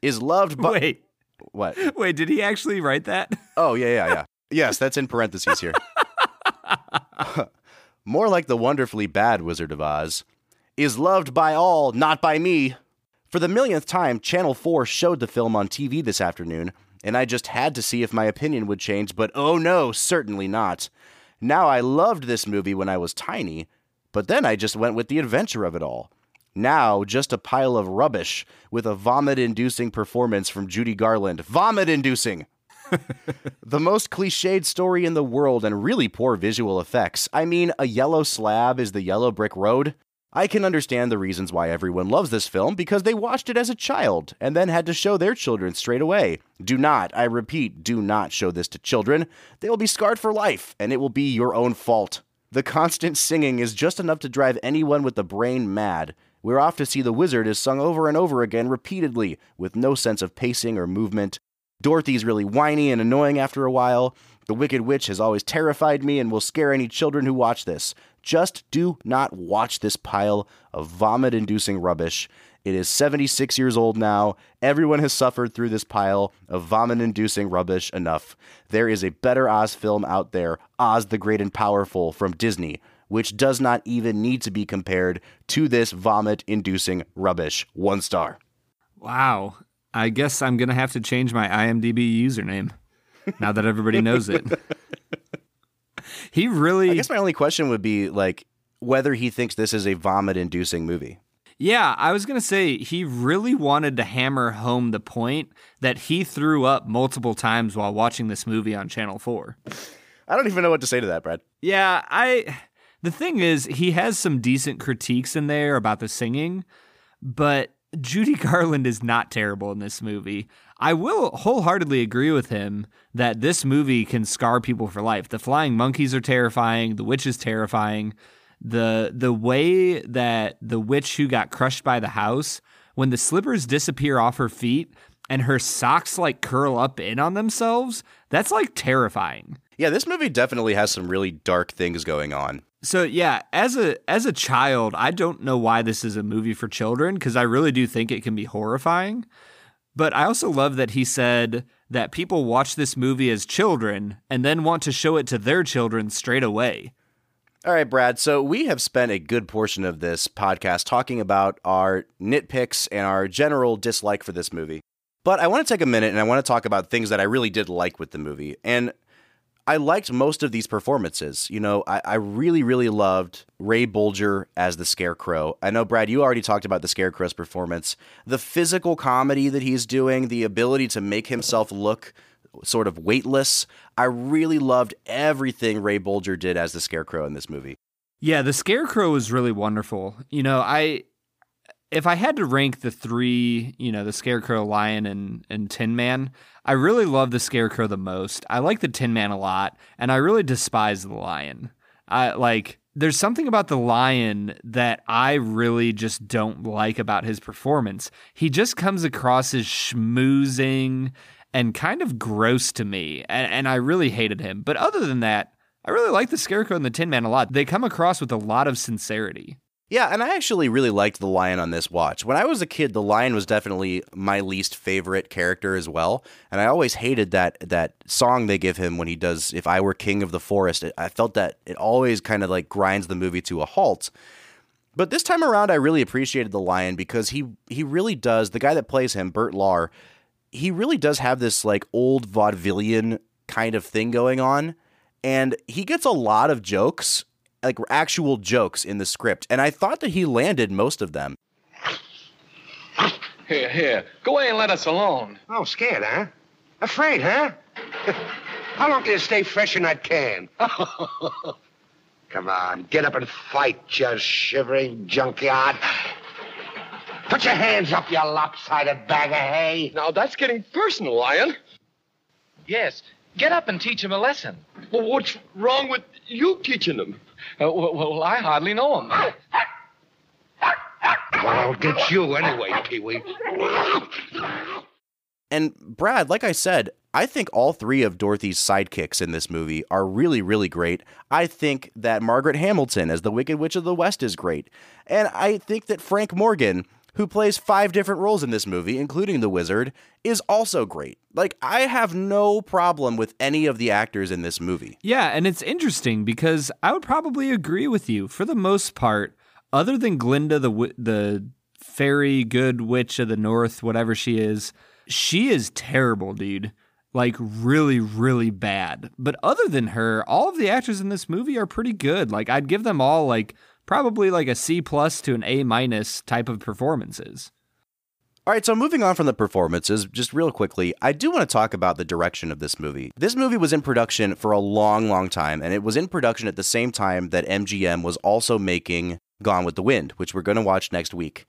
is loved by. Wait. What? [LAUGHS] Wait, did he actually write that? Oh, yeah, yeah, yeah. Yes, that's in parentheses here. [LAUGHS] [LAUGHS] More like the wonderfully bad Wizard of Oz is loved by all, not by me. For the millionth time, Channel 4 showed the film on TV this afternoon, and I just had to see if my opinion would change, but oh no, certainly not. Now, I loved this movie when I was tiny, but then I just went with the adventure of it all. Now, just a pile of rubbish with a vomit inducing performance from Judy Garland. Vomit inducing! [LAUGHS] the most cliched story in the world and really poor visual effects. I mean, a yellow slab is the yellow brick road. I can understand the reasons why everyone loves this film because they watched it as a child and then had to show their children straight away. Do not, I repeat, do not show this to children. They will be scarred for life, and it will be your own fault. The constant singing is just enough to drive anyone with the brain mad. We're off to see the wizard is sung over and over again repeatedly, with no sense of pacing or movement. Dorothy's really whiny and annoying after a while. The Wicked Witch has always terrified me and will scare any children who watch this. Just do not watch this pile of vomit inducing rubbish. It is 76 years old now. Everyone has suffered through this pile of vomit inducing rubbish enough. There is a better Oz film out there Oz the Great and Powerful from Disney, which does not even need to be compared to this vomit inducing rubbish. One star. Wow. I guess I'm going to have to change my IMDb username now that everybody knows it. [LAUGHS] he really. I guess my only question would be like whether he thinks this is a vomit inducing movie. Yeah, I was going to say he really wanted to hammer home the point that he threw up multiple times while watching this movie on Channel 4. I don't even know what to say to that, Brad. Yeah, I the thing is he has some decent critiques in there about the singing, but Judy [LAUGHS] Garland is not terrible in this movie. I will wholeheartedly agree with him that this movie can scar people for life. The flying monkeys are terrifying, the witch is terrifying. The the way that the witch who got crushed by the house, when the slippers disappear off her feet and her socks like curl up in on themselves, that's like terrifying. Yeah, this movie definitely has some really dark things going on. So yeah, as a as a child, I don't know why this is a movie for children because I really do think it can be horrifying. But I also love that he said that people watch this movie as children and then want to show it to their children straight away. All right, Brad. So we have spent a good portion of this podcast talking about our nitpicks and our general dislike for this movie. But I want to take a minute and I want to talk about things that I really did like with the movie. And I liked most of these performances. You know, I, I, really, really loved Ray Bolger as the Scarecrow. I know, Brad, you already talked about the Scarecrow's performance. The physical comedy that he's doing, the ability to make himself look sort of weightless. I really loved everything Ray Bolger did as the Scarecrow in this movie. Yeah, the Scarecrow was really wonderful. You know, I if I had to rank the three, you know, the Scarecrow, Lion, and and Tin Man, I really love the Scarecrow the most. I like the Tin Man a lot, and I really despise the Lion. I like. There's something about the Lion that I really just don't like about his performance. He just comes across as schmoozing and kind of gross to me, and, and I really hated him. But other than that, I really like the Scarecrow and the Tin Man a lot. They come across with a lot of sincerity. Yeah, and I actually really liked the lion on this watch. When I was a kid, the lion was definitely my least favorite character as well, and I always hated that that song they give him when he does "If I Were King of the Forest." I felt that it always kind of like grinds the movie to a halt. But this time around, I really appreciated the lion because he he really does. The guy that plays him, Bert Lahr, he really does have this like old vaudevillian kind of thing going on, and he gets a lot of jokes like actual jokes in the script, and I thought that he landed most of them. Here, here. Go away and let us alone. Oh, scared, huh? Afraid, huh? [LAUGHS] How long can you stay fresh in that can? [LAUGHS] Come on, get up and fight, you shivering junkyard. Put your hands up, you lopsided bag of hay. Now that's getting personal, Lion. Yes. Get up and teach him a lesson. Well, what's wrong with you teaching him? Uh, well, well, I hardly know him. Well, I'll get you anyway, Pee Wee. And Brad, like I said, I think all three of Dorothy's sidekicks in this movie are really, really great. I think that Margaret Hamilton as the Wicked Witch of the West is great. And I think that Frank Morgan, who plays five different roles in this movie, including the wizard, is also great. Like, I have no problem with any of the actors in this movie. Yeah, and it's interesting because I would probably agree with you for the most part. Other than Glinda, the the fairy good witch of the north, whatever she is, she is terrible, dude. Like really, really bad. But other than her, all of the actors in this movie are pretty good. Like I'd give them all like probably like a C plus to an A minus type of performances. All right, so moving on from the performances, just real quickly, I do want to talk about the direction of this movie. This movie was in production for a long, long time, and it was in production at the same time that MGM was also making Gone with the Wind, which we're going to watch next week.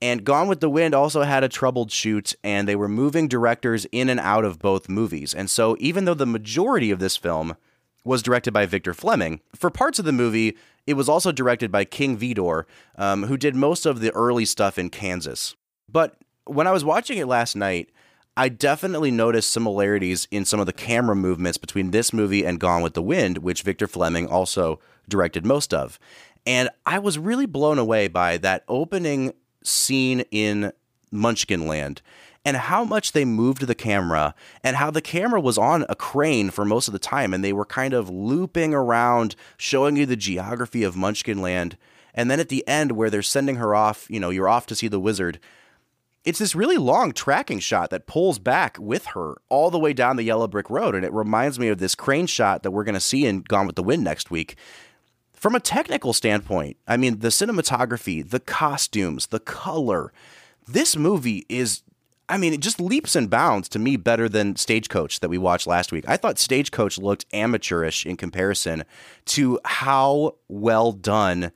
And Gone with the Wind also had a troubled shoot, and they were moving directors in and out of both movies. And so, even though the majority of this film was directed by Victor Fleming, for parts of the movie, it was also directed by King Vidor, um, who did most of the early stuff in Kansas. But when I was watching it last night, I definitely noticed similarities in some of the camera movements between this movie and Gone with the Wind, which Victor Fleming also directed most of. And I was really blown away by that opening scene in Munchkin Land and how much they moved the camera and how the camera was on a crane for most of the time and they were kind of looping around showing you the geography of Munchkin Land. And then at the end where they're sending her off, you know, you're off to see the wizard it's this really long tracking shot that pulls back with her all the way down the yellow brick road. And it reminds me of this crane shot that we're going to see in Gone with the Wind next week. From a technical standpoint, I mean, the cinematography, the costumes, the color, this movie is, I mean, it just leaps and bounds to me better than Stagecoach that we watched last week. I thought Stagecoach looked amateurish in comparison to how well done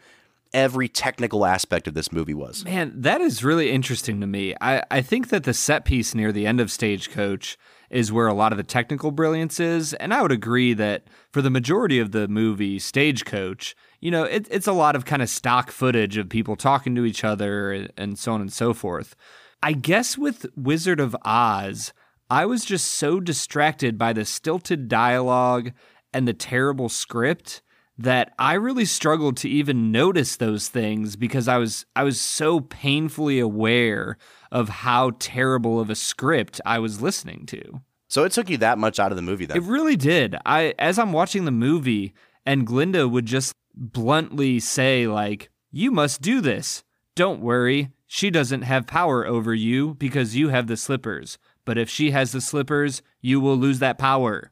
every technical aspect of this movie was. Man, that is really interesting to me. I, I think that the set piece near the end of Stagecoach is where a lot of the technical brilliance is. And I would agree that for the majority of the movie, Stagecoach, you know, it, it's a lot of kind of stock footage of people talking to each other and, and so on and so forth. I guess with Wizard of Oz, I was just so distracted by the stilted dialogue and the terrible script that I really struggled to even notice those things because I was I was so painfully aware of how terrible of a script I was listening to. So it took you that much out of the movie then. It really did. I as I'm watching the movie and Glinda would just bluntly say like, "You must do this. Don't worry. She doesn't have power over you because you have the slippers. But if she has the slippers, you will lose that power."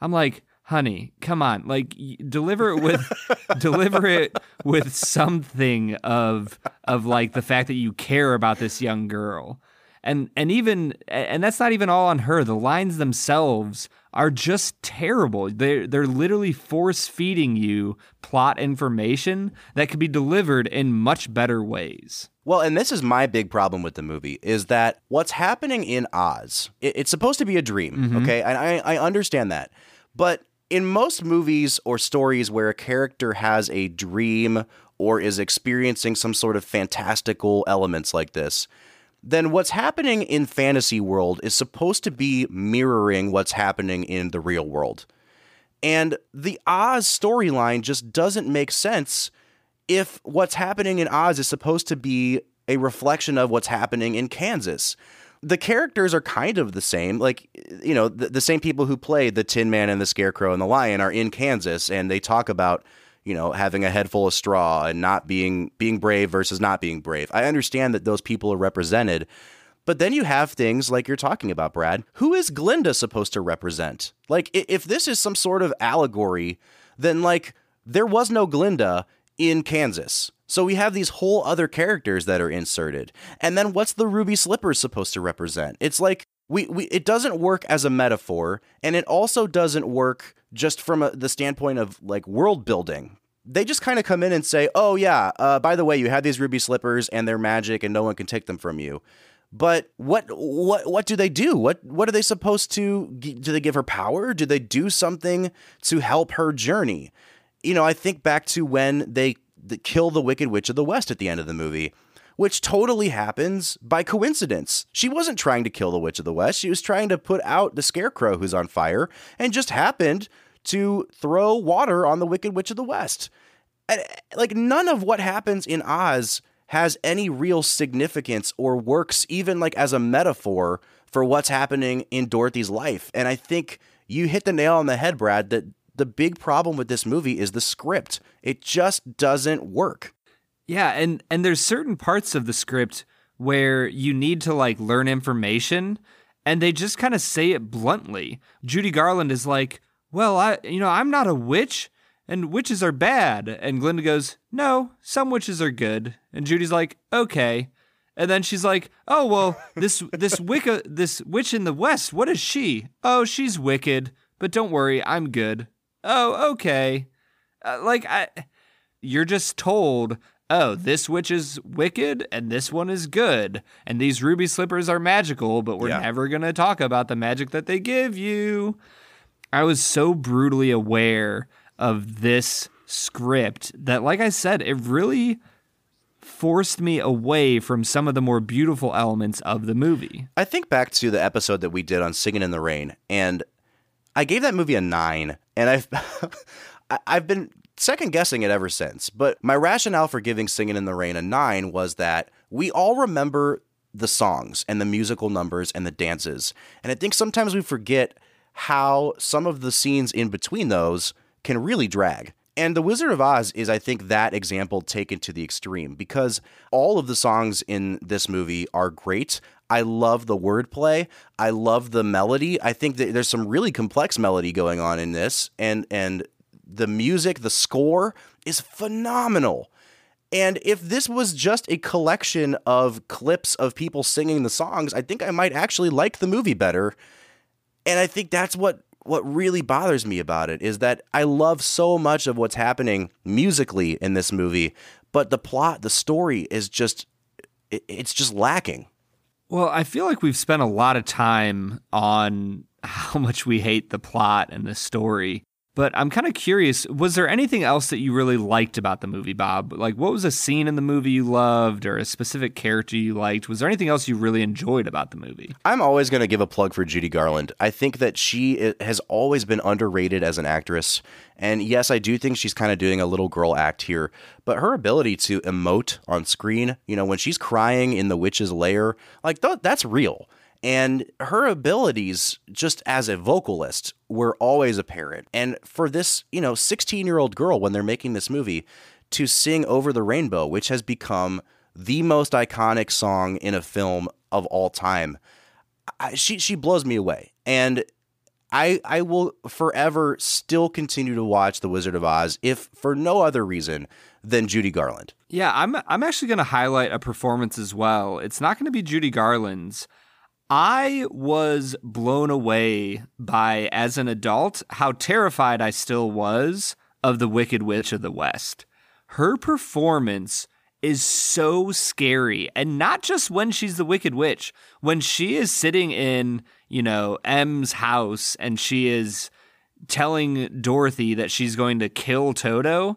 I'm like, honey, come on, like deliver it with [LAUGHS] deliver it with something of of like the fact that you care about this young girl. And and even and that's not even all on her. The lines themselves are just terrible. They're they're literally force feeding you plot information that could be delivered in much better ways. Well, and this is my big problem with the movie is that what's happening in Oz, it, it's supposed to be a dream, mm-hmm. okay? And I, I understand that. But in most movies or stories where a character has a dream or is experiencing some sort of fantastical elements like this, then what's happening in fantasy world is supposed to be mirroring what's happening in the real world. And the Oz storyline just doesn't make sense if what's happening in Oz is supposed to be a reflection of what's happening in Kansas. The characters are kind of the same. Like, you know, the, the same people who play the Tin Man and the Scarecrow and the Lion are in Kansas, and they talk about, you know, having a head full of straw and not being being brave versus not being brave. I understand that those people are represented, but then you have things like you're talking about, Brad. Who is Glinda supposed to represent? Like, if this is some sort of allegory, then like there was no Glinda in Kansas. So we have these whole other characters that are inserted. And then what's the ruby slippers supposed to represent? It's like we, we it doesn't work as a metaphor and it also doesn't work just from a, the standpoint of like world building. They just kind of come in and say, "Oh yeah, uh, by the way, you have these ruby slippers and they're magic and no one can take them from you." But what what what do they do? What what are they supposed to do they give her power? Do they do something to help her journey? You know, I think back to when they th- kill the Wicked Witch of the West at the end of the movie, which totally happens by coincidence. She wasn't trying to kill the Witch of the West. She was trying to put out the Scarecrow who's on fire and just happened to throw water on the Wicked Witch of the West. Like none of what happens in Oz has any real significance or works even like as a metaphor for what's happening in Dorothy's life. And I think you hit the nail on the head, Brad, that the big problem with this movie is the script. It just doesn't work. Yeah, and and there's certain parts of the script where you need to like learn information and they just kind of say it bluntly. Judy Garland is like, "Well, I you know, I'm not a witch and witches are bad." And Glinda goes, "No, some witches are good." And Judy's like, "Okay." And then she's like, "Oh, well, this this Wicca this witch in the west, what is she? Oh, she's wicked, but don't worry, I'm good." Oh, okay. Uh, like I you're just told oh, this witch is wicked and this one is good. And these ruby slippers are magical, but we're Yeah. never going to talk about the magic that they give you. I was so brutally aware of this script that, like I said, it really forced me away from some of the more beautiful elements of the movie. I think back to the episode that we did on Singing in the Rain, and I gave that movie a nine, and I've [LAUGHS] I've been second guessing it ever since. But my rationale for giving Singing in the Rain a nine was that we all remember the songs and the musical numbers and the dances, and I think sometimes we forget how some of the scenes in between those can really drag. And The Wizard of Oz is, I think, that example taken to the extreme because all of the songs in this movie are great. I love the wordplay. I love the melody. I think that there's some really complex melody going on in this, and and the music, the score is phenomenal. And if this was just a collection of clips of people singing the songs, I think I might actually like the movie better. And I think that's what what really bothers me about it is that I love so much of what's happening musically in this movie, but the plot, the story is just it's just lacking. Well, I feel like we've spent a lot of time on how much we hate the plot and the story. But I'm kind of curious, was there anything else that you really liked about the movie, Bob? Like what was a scene in the movie you loved or a specific character you liked? Was there anything else you really enjoyed about the movie? I'm always going to give a plug for Judy Garland. I think that she eh, has always been underrated as an actress. And yes, I do think she's kind of doing a little girl act here, but her ability to emote on screen, you know, when she's crying in the witch's lair, like th- that's real. And her abilities just as a vocalist were always apparent. And for this, you know, 16 year old girl, when they're making this movie, to sing Over the Rainbow, which has become the most iconic song in a film of all time, I, she she blows me away, and I I will forever still continue to watch The Wizard of Oz, if for no other reason than Judy Garland. Yeah, I'm I'm actually going to highlight a performance as well. It's not going to be Judy Garland's. I was blown away by as an adult how terrified I still was of the Wicked Witch of the West. Her performance is so scary and not just when she's the wicked witch when she is sitting in you know Em's house and she is telling dorothy that she's going to kill toto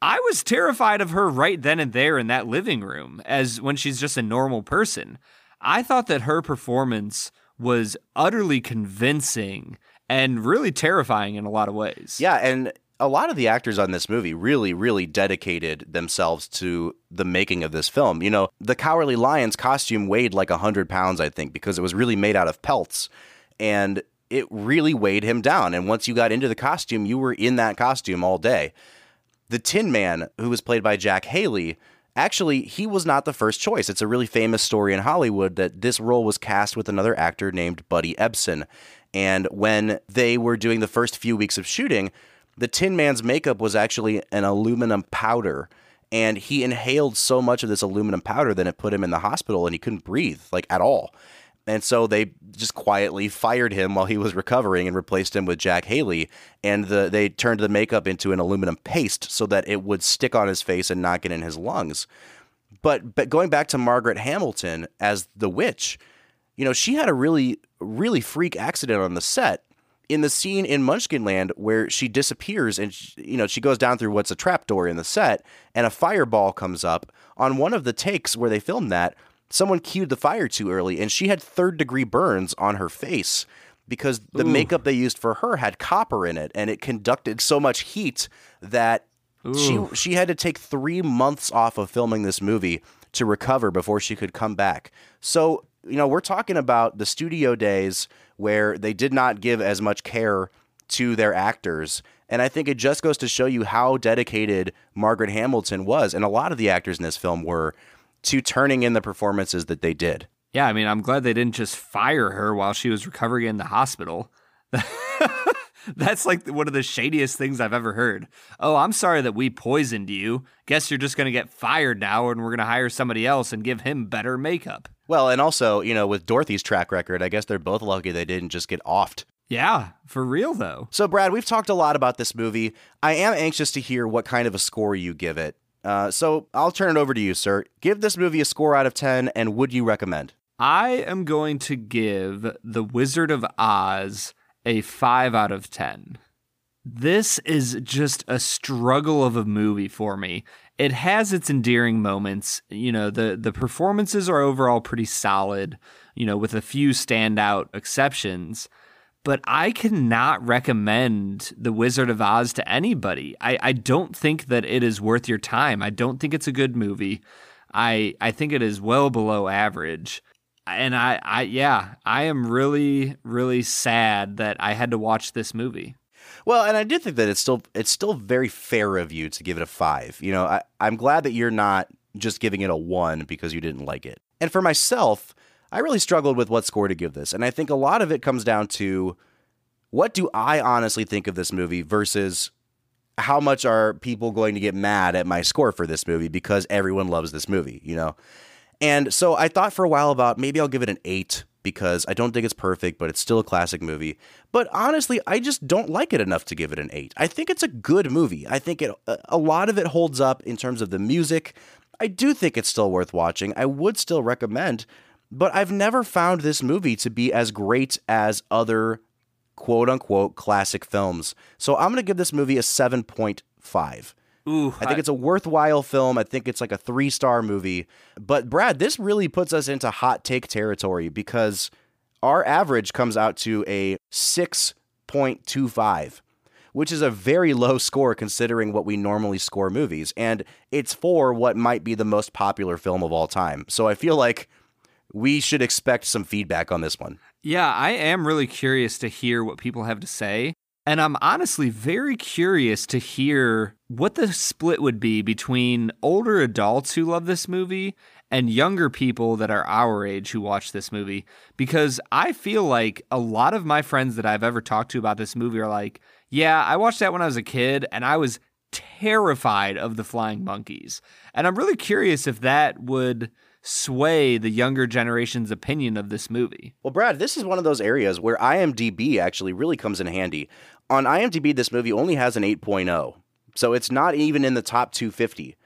I was terrified of her right then and there in that living room as when she's just a normal person. I thought that her performance was utterly convincing and really terrifying in a lot of ways. Yeah, and a lot of the actors on this movie really, really dedicated themselves to the making of this film. You know, the Cowardly Lion's costume weighed like 100 pounds, I think, because it was really made out of pelts. And it really weighed him down. And once you got into the costume, you were in that costume all day. The Tin Man, who was played by Jack Haley, actually, he was not the first choice. It's a really famous story in Hollywood that this role was cast with another actor named Buddy Ebsen. And when they were doing the first few weeks of shooting, the Tin Man's makeup was actually an aluminum powder. And he inhaled so much of this aluminum powder that it put him in the hospital and he couldn't breathe, like at all. And so they just quietly fired him while he was recovering and replaced him with Jack Haley. And the, they turned the makeup into an aluminum paste so that it would stick on his face and not get in his lungs. But, but going back to Margaret Hamilton as the witch, you know, she had a really, really freak accident on the set in the scene in Munchkinland where she disappears and she, you know she goes down through what's a trapdoor in the set and a fireball comes up on one of the takes where they filmed that someone cued the fire too early and she had third degree burns on her face because the makeup they used for her had copper in it and it conducted so much heat that She she had to take three months off of filming this movie to recover before she could come back. So you know we're talking about the studio days where they did not give as much care to their actors. And I think it just goes to show you how dedicated Margaret Hamilton was, and a lot of the actors in this film were, to turning in the performances that they did. Yeah, I mean, I'm glad they didn't just fire her while she was recovering in the hospital. [LAUGHS] That's like one of the shadiest things I've ever heard. Oh, I'm sorry that we poisoned you. Guess you're just going to get fired now and we're going to hire somebody else and give him better makeup. Well, and also, you know, with Dorothy's track record, I guess they're both lucky they didn't just get offed. Yeah, for real though. So, Brad, we've talked a lot about this movie. I am anxious to hear what kind of a score you give it. Uh, so, I'll turn it over to you, sir. Give this movie a score out of 10, and would you recommend? I am going to give The Wizard of Oz a 5 out of 10. This is just a struggle of a movie for me. It has its endearing moments. You know, the the performances are overall pretty solid, you know, with a few standout exceptions. But I cannot recommend The Wizard of Oz to anybody. I, I don't think that it is worth your time. I don't think it's a good movie. I I think it is well below average and I, I yeah, I am really, really sad that I had to watch this movie. Well, and I do think that it's still it's still very fair of you to give it a five. You know, I, I'm glad that you're not just giving it a one because you didn't like it. And for myself, I really struggled with what score to give this. And I think a lot of it comes down to what do I honestly think of this movie versus how much are people going to get mad at my score for this movie because everyone loves this movie, you know? And so I thought for a while about maybe I'll give it an eight because I don't think it's perfect, but it's still a classic movie. But honestly, I just don't like it enough to give it an eight. I think it's a good movie. I think it a lot of it holds up in terms of the music. I do think it's still worth watching. I would still recommend, but I've never found this movie to be as great as other quote unquote classic films. So I'm going to give this movie a 7.5. Ooh, I think it's a worthwhile film. I think it's like a three star movie. But Brad, this really puts us into hot take territory because our average comes out to a 6.25, which is a very [LAUGHS] low score considering what we normally score movies. And it's for what might be the most popular film of all time. So I feel like we should expect some feedback on this one. Yeah, I am really curious to hear what people have to say. And I'm honestly very curious to hear what the split would be between older adults who love this movie and younger people that are our age who watch this movie. Because I feel like a lot of my friends that I've ever talked to about this movie are like, yeah, I watched that when I was a kid and I was terrified of the flying monkeys. And I'm really curious if that would sway the younger generation's opinion of this movie. Well, Brad, this is one of those areas where IMDb actually really comes in handy. On IMDb, this movie only has an 8.0, so it's not even in the top 250.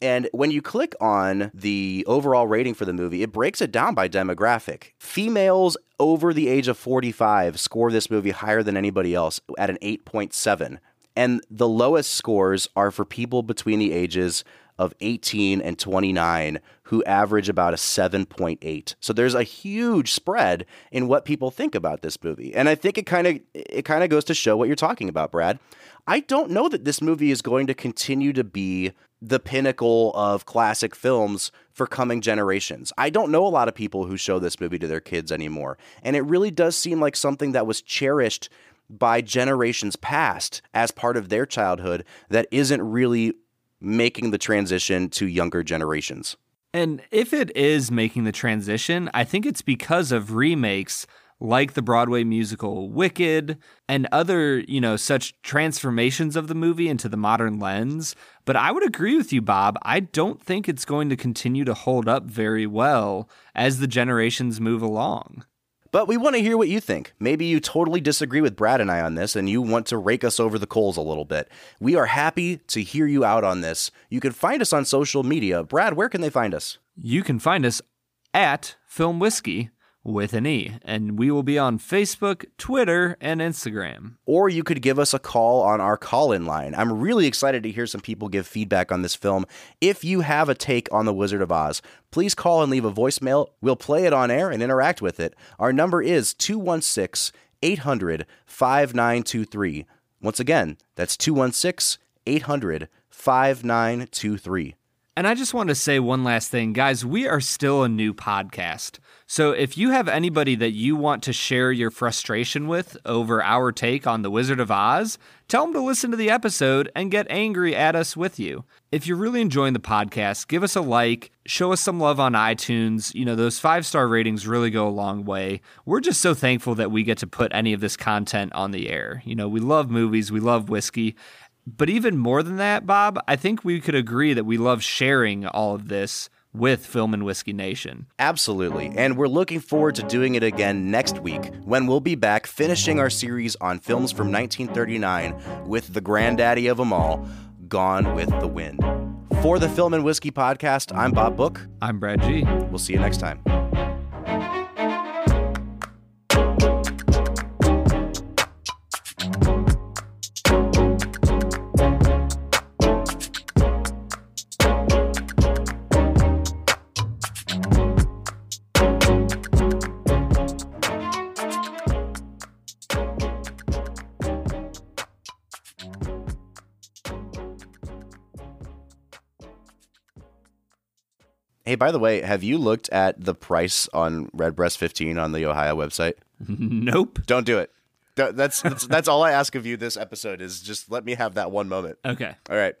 And when you click on the overall rating for the movie, it breaks it down by demographic. Females over the age of 45 score this movie higher than anybody else at an 8.7. And the lowest scores are for people between the ages of 18 and 29 who average about a 7.8. So there's a huge spread in what people think about this movie. And I think it kind of it kind of goes to show what you're talking about, Brad. I don't know that this movie is going to continue to be the pinnacle of classic films for coming generations. I don't know a lot of people who show this movie to their kids anymore. And it really does seem like something that was cherished by generations past as part of their childhood that isn't really making the transition to younger generations. And if it is making the transition, I think it's because of remakes like the Broadway musical Wicked and other, you know, such transformations of the movie into the modern lens. But I would agree with you, Bob. I don't think it's going to continue to hold up very well as the generations move along. But we want to hear what you think. Maybe you totally disagree with Brad and I on this and you want to rake us over the coals a little bit. We are happy to hear you out on this. You can find us on social media. Brad, where can they find us? You can find us at Film Whiskey with an E, and we will be on Facebook, Twitter, and Instagram. Or you could give us a call on our call in line. I'm really excited to hear some people give feedback on this film. If you have a take on The Wizard of Oz, please call and leave a voicemail. We'll play it on air and interact with it. Our number is 216 800 5923. Once again, that's 216 800 5923. And I just want to say one last thing. Guys, we are still a new podcast. So if you have anybody that you want to share your frustration with over our take on The Wizard of Oz, tell them to listen to the episode and get angry at us with you. If you're really enjoying the podcast, give us a like, show us some love on iTunes. You know, those five star ratings really go a long way. We're just so thankful that we get to put any of this content on the air. You know, we love movies, we love whiskey. But even more than that, Bob, I think we could agree that we love sharing all of this with Film and Whiskey Nation. Absolutely. And we're looking forward to doing it again next week when we'll be back finishing our series on films from 1939 with the granddaddy of them all, Gone with the Wind. For the Film and Whiskey podcast, I'm Bob Book. I'm Brad G. We'll see you next time. By the way, have you looked at the price on Redbreast 15 on the Ohio website? [LAUGHS] Nope. Don't do it. That's that's, that's all I ask of you this episode is just let me have that one moment. Okay. All right.